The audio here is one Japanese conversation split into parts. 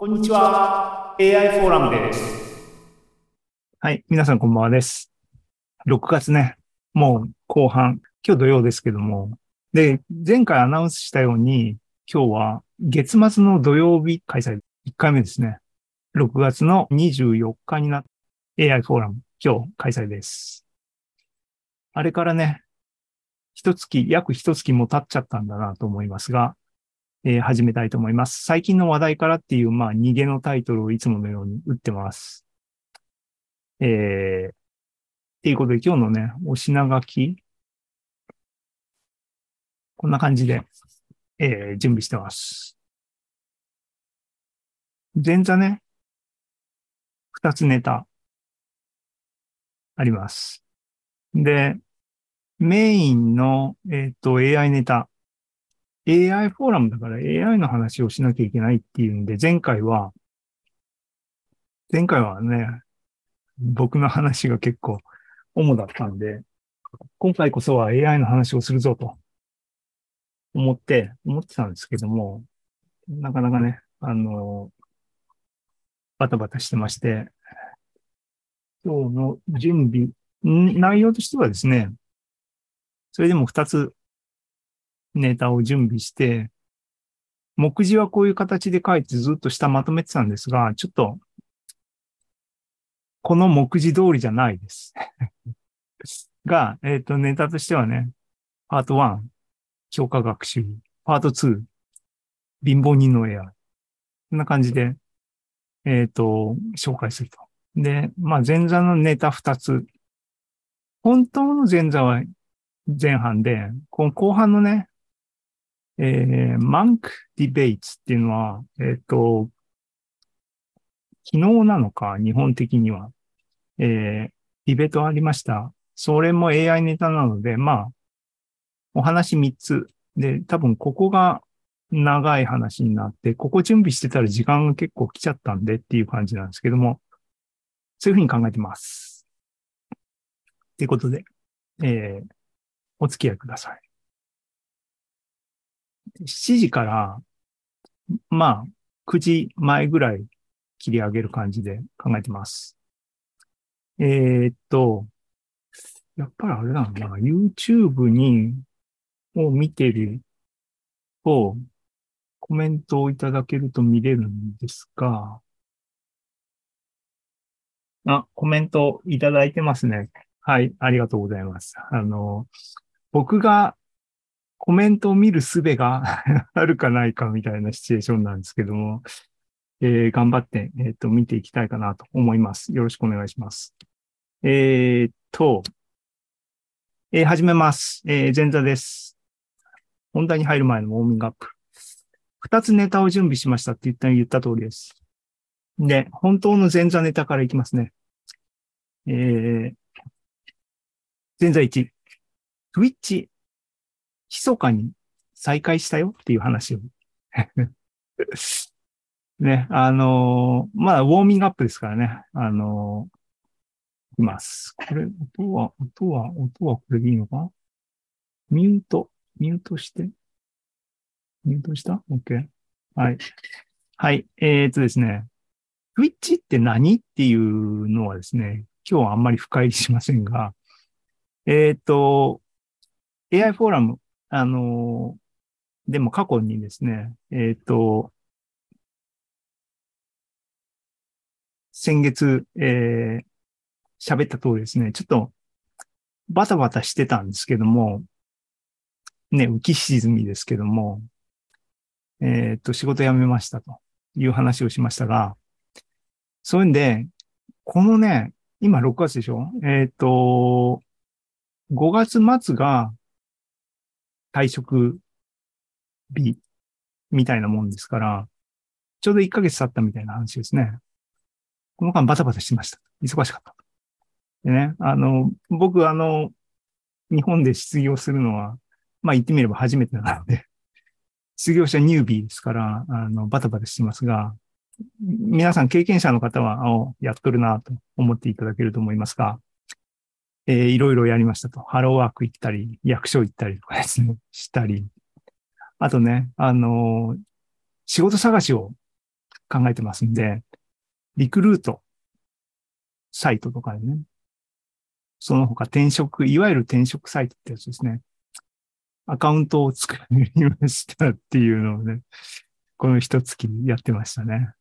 こんにちは。AI フォーラムです。はい。皆さんこんばんはです。6月ね、もう後半、今日土曜ですけども。で、前回アナウンスしたように、今日は月末の土曜日開催、1回目ですね。6月の24日になっ AI フォーラム、今日開催です。あれからね、一月、約一月も経っちゃったんだなと思いますが、えー始めたいと思います。最近の話題からっていう、まあ、逃げのタイトルをいつものように打ってます。えー、っていうことで今日のね、お品書き、こんな感じで、えー準備してます。前座ね、二つネタ、あります。で、メインの、えっ、と、AI ネタ、AI フォーラムだから AI の話をしなきゃいけないっていうんで、前回は、前回はね、僕の話が結構主だったんで、今回こそは AI の話をするぞと思って、思ってたんですけども、なかなかね、あの、バタバタしてまして、今日の準備、内容としてはですね、それでも二つネタを準備して、目次はこういう形で書いてずっと下まとめてたんですが、ちょっと、この目次通りじゃないです。が、えっ、と、ネタとしてはね、パート1、強化学習、パート2、貧乏人の AI。こんな感じで、えっ、と、紹介すると。で、まあ、前座のネタ2つ。本当の前座は前半で、この後半のね、えー、マンクディベイツっていうのは、えっ、と、昨日なのか、日本的には、えー、ディベートありました。それも AI ネタなので、まあ、お話3つ。で、多分ここが長い話になって、ここ準備してたら時間が結構来ちゃったんでっていう感じなんですけども、そういうふうに考えてます。ということで、えー、お付き合いください。7時から、まあ、9時前ぐらい切り上げる感じで考えてます。えーっと、やっぱりあれなんだな、YouTube に、を見てると、コメントをいただけると見れるんですが、あ、コメントいただいてますね。はい、ありがとうございます。あの、僕がコメントを見る術が あるかないかみたいなシチュエーションなんですけども、えー頑張って、えっ、と、見ていきたいかなと思います。よろしくお願いします。えーっと、えー始めます。えー前座です。本題に入る前のウォーミングアップ。二つネタを準備しましたって言った言った通りです。で、本当の前座ネタからいきますね。えー、前座1。Twitch、密かに再開したよっていう話を。ね、あのーまあ、ウォーミングアップですからね。あのーいきます。これ、音は、音は、音はこれでいいのか？ミュート、ミュートして。ミュートした ?OK。はい。はい。えー、っとですね。Twitch って何っていうのはですね、今日はあんまり深入りしませんが、えーっと、AI フォーラム、あのでも過去にですね、えーっと、先月、えー喋った通りですね、ちょっとバタバタしてたんですけども、ね、浮き沈みですけども、えーっと、仕事辞めましたという話をしましたが、そういうんで、このね、今6月でしょ？えーっと、5月末が退職日みたいなもんですから、ちょうど1ヶ月経ったみたいな話ですね。この間バタバタしてました。忙しかった。でね、あの、僕、あの、日本で失業するのは、まあ言ってみれば初めてなので、失業者ニュービーですから、あの、バタバタしてますが、皆さん経験者の方は、あやっとるなと思っていただけると思いますが、えーいろいろやりましたと。ハローワーク行ったり、役所行ったりとかですね、したり。あとね、あのー仕事探しを考えてますんで、リクルート、サイトとかでね、その他転職、いわゆる転職サイトってやつですね。アカウントを作りましたっていうのをね、この一月にやってましたね。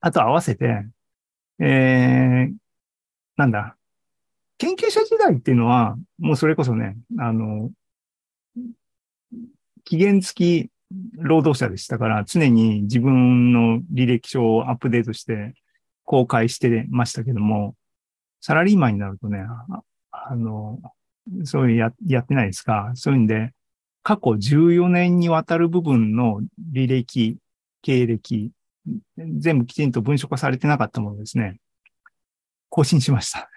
あと合わせて、えー、なんだ、研究者時代っていうのは、もうそれこそね、あの、期限付き労働者でしたから、常に自分の履歴書をアップデートして公開してましたけども、サラリーマンになるとね、あの、そういうややってないですか。そういうんで、過去14年にわたる部分の履歴、経歴、全部きちんと文書化されてなかったものですね。更新しました。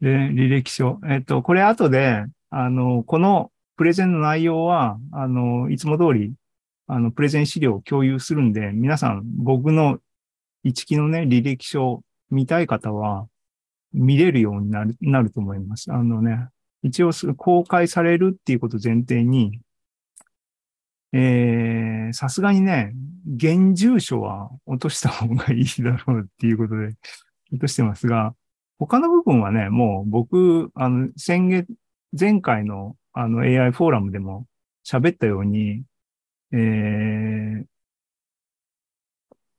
で、履歴書。えっと、これ後で、あの、このプレゼンの内容は、あの、いつも通り、あの、プレゼン資料を共有するんで、皆さん、僕の一期のね、履歴書を見たい方は、見れるようになる、なると思います。あのね、一応公開されるっていうこと前提に、えー、さすがにね、現住所は落とした方がいいだろうっていうことで落としてますが、他の部分はね、もう僕、あの、先月、前回のあの AI フォーラムでも喋ったように、えー、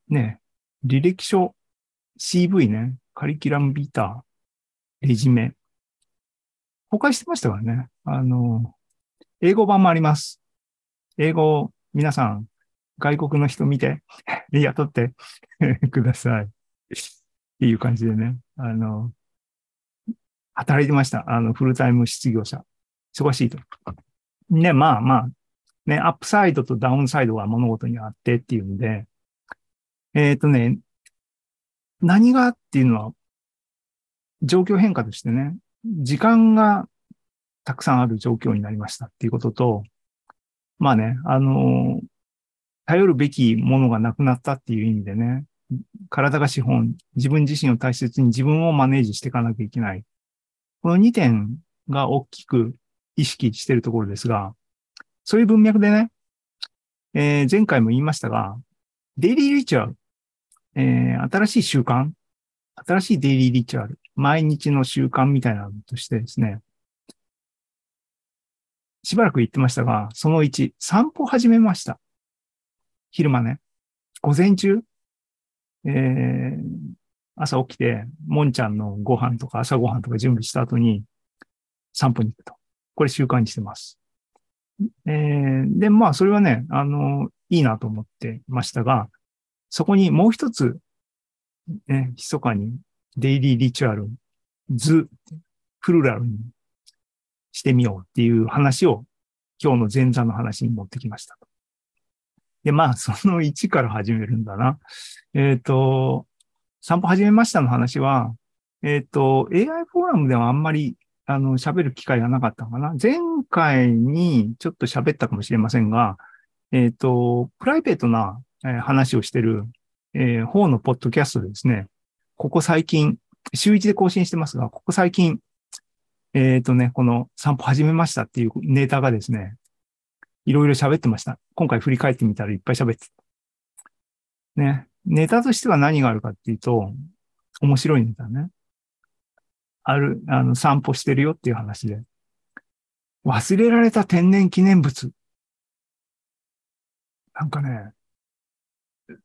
ね、履歴書、CV ね、カリキュラムビーター、レジメ、公開してましたからね。あの、英語版もあります。英語、皆さん、外国の人見て、雇って ください。っていう感じでね。あの、働いてました。あの、フルタイム失業者。忙しいと。ね、まあまあ、ね、アップサイドとダウンサイドが物事にあってっていうんで、えっ、ー、とね、何がっていうのは、状況変化としてね、時間がたくさんある状況になりましたっていうことと、まあね、あの、頼るべきものがなくなったっていう意味でね、体が資本、自分自身を大切に自分をマネージしていかなきゃいけない。この2点が大きく意識しているところですが、そういう文脈でね、えー、前回も言いましたが、デイリーリチュアル、えー、新しい習慣、新しいデイリーリチュアル、毎日の習慣みたいなのとしてですね、しばらく言ってましたが、その1、散歩始めました。昼間ね。午前中、えー、朝起きて、もんちゃんのご飯とか朝ご飯とか準備した後に散歩に行くと。これ習慣にしてます。えー、で、まあ、それはね、あの、いいなと思ってましたが、そこにもう一つ、ね、密かにデイリーリチュアル、図、プルラルにしてみようっていう話を今日の前座の話に持ってきました。で、まあ、その1から始めるんだな。えっ、ー、と、散歩始めましたの話は、えっ、ー、と、AI フォーラムではあんまり、あの、喋る機会がなかったかな。前回にちょっと喋ったかもしれませんが、えっ、ー、と、プライベートな話をしてる、えー、方のポッドキャストでですね、ここ最近、週1で更新してますが、ここ最近、えっ、ー、とね、この散歩始めましたっていうネタがですね、いろいろ喋ってました。今回振り返ってみたらいっぱい喋ってた。ね。ネタとしては何があるかっていうと、面白いネタね。ある、あの、散歩してるよっていう話で。忘れられた天然記念物。なんかね、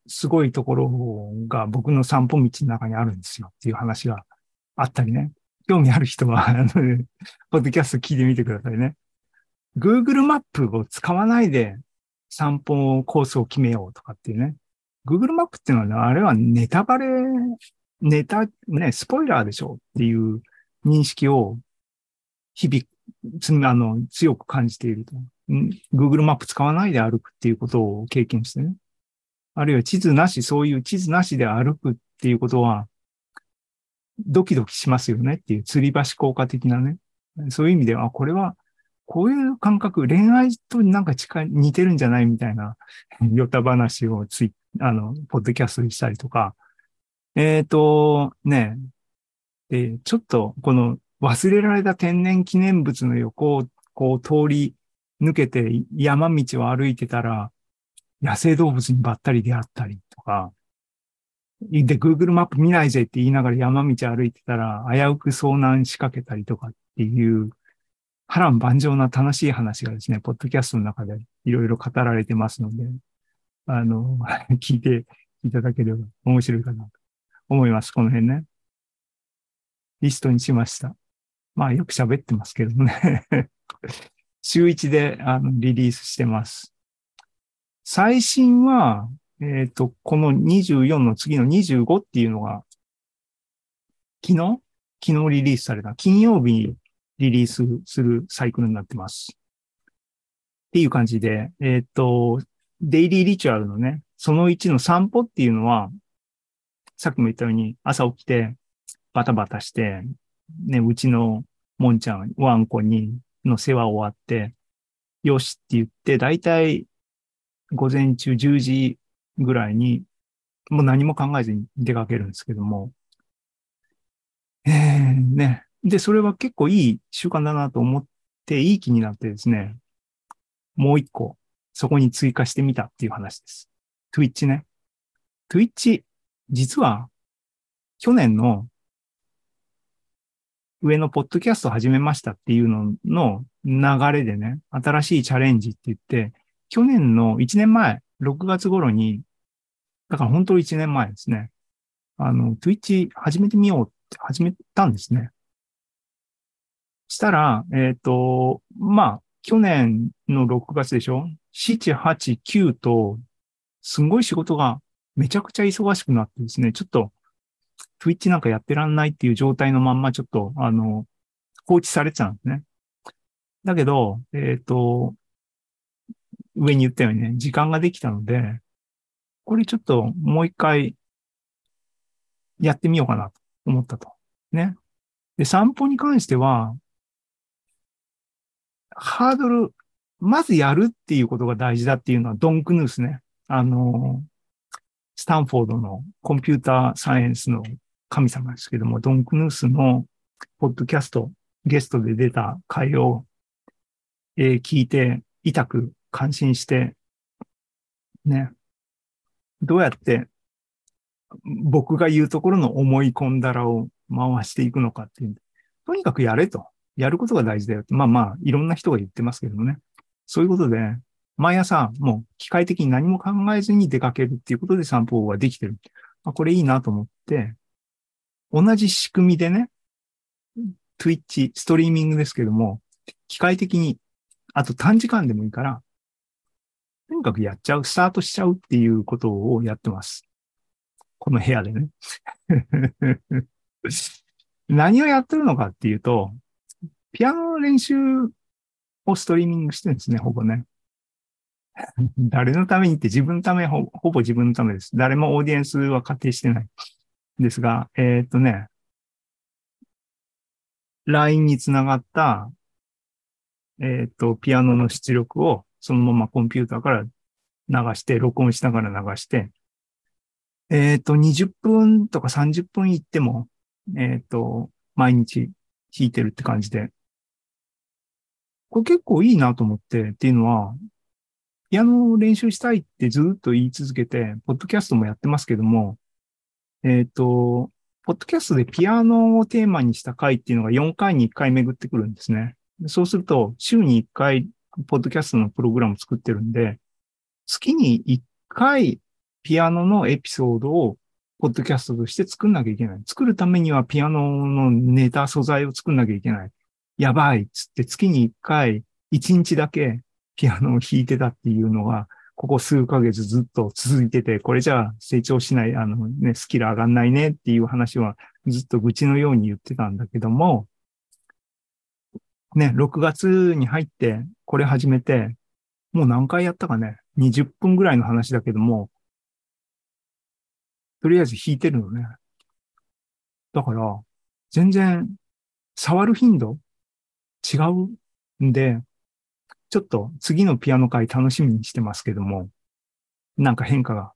すごいところが僕の散歩道の中にあるんですよっていう話があったりね。興味ある人は、あの、ポッドキャスト聞いてみてくださいね。Google マップを使わないで散歩コースを決めようとかっていうね。Google マップっていうのは、あれはネタバレ、ネタ、ね、スポイラーでしょっていう認識を日々、あの、強く感じていると。Google マップ使わないで歩くっていうことを経験してね。あるいは地図なし、そういう地図なしで歩くっていうことは、ドキドキしますよねっていう吊り橋効果的なね。そういう意味では、これは、こういう感覚、恋愛となんか近い、似てるんじゃないみたいな、ヨタ話をツイあの、ポッドキャストにしたりとか、えっ、ー、と、ね、で、ちょっと、この忘れられた天然記念物の横をこう通り抜けて山道を歩いてたら、野生動物にばったり出会ったりとか、で、Google マップ見ないぜって言いながら山道歩いてたら、危うく遭難しかけたりとかっていう、波乱万丈な楽しい話がですね、ポッドキャストの中でいろいろ語られてますので、あの、聞いていただければ面白いかなと思います。この辺ね。リストにしました。まあよく喋ってますけどね 週1であのリリースしてます。最新は、えっ、ー、と、この24の次の25っていうのが、昨日？昨日リリースされた。金曜日にリリースするサイクルになってます。っていう感じで、えっ、ー、と、デイリーリチュアルのね、その1の散歩っていうのは、さっきも言ったように朝起きてバタバタして、ね、うちのもんちゃん、ワンコに、の世話終わって、よしって言って、だいたい午前中10時ぐらいに、もう何も考えずに出かけるんですけども、えー、ね。で、それは結構いい習慣だなと思って、いい気になってですね、もう一個、そこに追加してみたっていう話です。Twitch ね。Twitch、実は、去年の上のポッドキャスト始めましたっていうのの流れでね、新しいチャレンジって言って、去年の1年前、6月頃に、だから本当1年前ですね。あの、Twitch 始めてみようって始めたんですね。したら、えっ、ー、と、まあ、去年の6月でしょ ?7、8、9と、すごい仕事がめちゃくちゃ忙しくなってですね、ちょっと Twitch なんかやってらんないっていう状態のまんまちょっと、あの、放置されてたんですね。だけど、えっ、ー、と、上に言ったようにね、時間ができたので、これちょっともう一回やってみようかなと思ったと。ね。で、散歩に関しては、ハードル、まずやるっていうことが大事だっていうのはドンクヌースね。あの、スタンフォードのコンピューターサイエンスの神様ですけども、ドンクヌースのポッドキャスト、ゲストで出た回を、えー、聞いて、痛く感心して、ね、どうやって僕が言うところの思い込んだらを回していくのかっていう。とにかくやれと。やることが大事だよ。まあまあ、いろんな人が言ってますけどもね。そういうことで、毎朝もう機械的に何も考えずに出かけるっていうことで散歩はできてる。あ、これいいなと思って、同じ仕組みでね、Twitch、ストリーミングですけども、機械的に、あと短時間でもいいから、とにかくやっちゃう、スタートしちゃうっていうことをやってます。この部屋でね。何をやってるのかっていうと、ピアノの練習をストリーミングしてるんですね、ほぼね。誰のためにって自分のためほ、ほぼ自分のためです。誰もオーディエンスは仮定してない。ですが、えー、っとね、LINE につながった、えー、っと、ピアノの出力をそのままコンピューターから流して、録音しながら流して、えー、っと、20分とか30分行っても、えっと、毎日弾いてるって感じで、これ結構いいなと思ってっていうのは、ピアノを練習したいってずっと言い続けて、ポッドキャストもやってますけども、えっ、ー、と、ポッドキャストでピアノをテーマにした回っていうのが4回に1回巡ってくるんですね。そうすると、週に1回、ポッドキャストのプログラム作ってるんで、月に1回、ピアノのエピソードを、ポッドキャストとして作んなきゃいけない。作るためにはピアノのネタ、素材を作んなきゃいけない。やばいっつって月に1回、1日だけピアノを弾いてたっていうのが、ここ数ヶ月ずっと続いてて、これじゃあ成長しない、あのね、スキル上がんないねっていう話はずっと愚痴のように言ってたんだけども、ね、6月に入ってこれ始めて、もう何回やったかね、20分ぐらいの話だけども、とりあえず弾いてるのね。だから、全然触る頻度違うんで、ちょっと次のピアノ会楽しみにしてますけども、なんか変化が、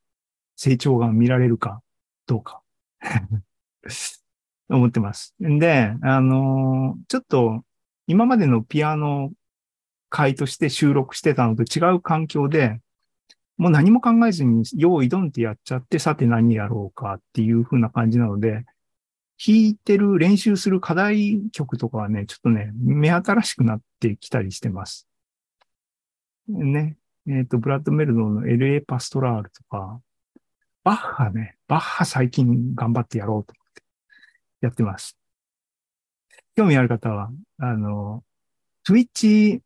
成長が見られるかどうか 思ってます。んで、あのー、ちょっと今までのピアノ会として収録してたのと違う環境で、もう何も考えずに、用意ドンってやっちゃって、さて何やろうかっていう風な感じなので、弾いてる、練習する課題曲とかはね、ちょっとね、目新しくなってきたりしてます。ね。えっ、と、ブラッド・メルドの LA パストラールとか、バッハね、バッハ最近頑張ってやろうと思ってやってます。興味ある方は、あの、Twitch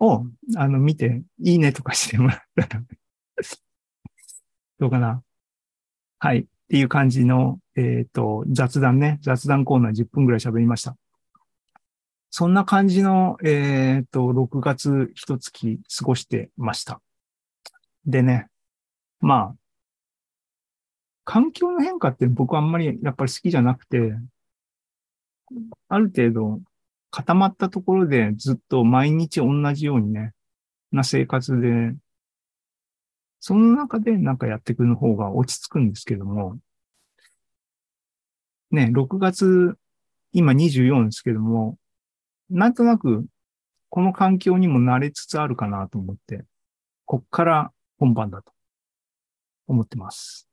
を、あの、見て、いいねとかしてもらったら、どうかな。はい。っていう感じの、えっ、と、雑談ね。雑談コーナー10分ぐらい喋りました。そんな感じの、えっ、と、6月一月過ごしてました。でね、まあ、環境の変化って僕あんまりやっぱり好きじゃなくて、ある程度固まったところでずっと毎日同じようにね、な生活で、その中でなんかやっていくの方が落ち着くんですけども、ね、6月、今24ですけども、なんとなくこの環境にも慣れつつあるかなと思って、こっから本番だと思ってます。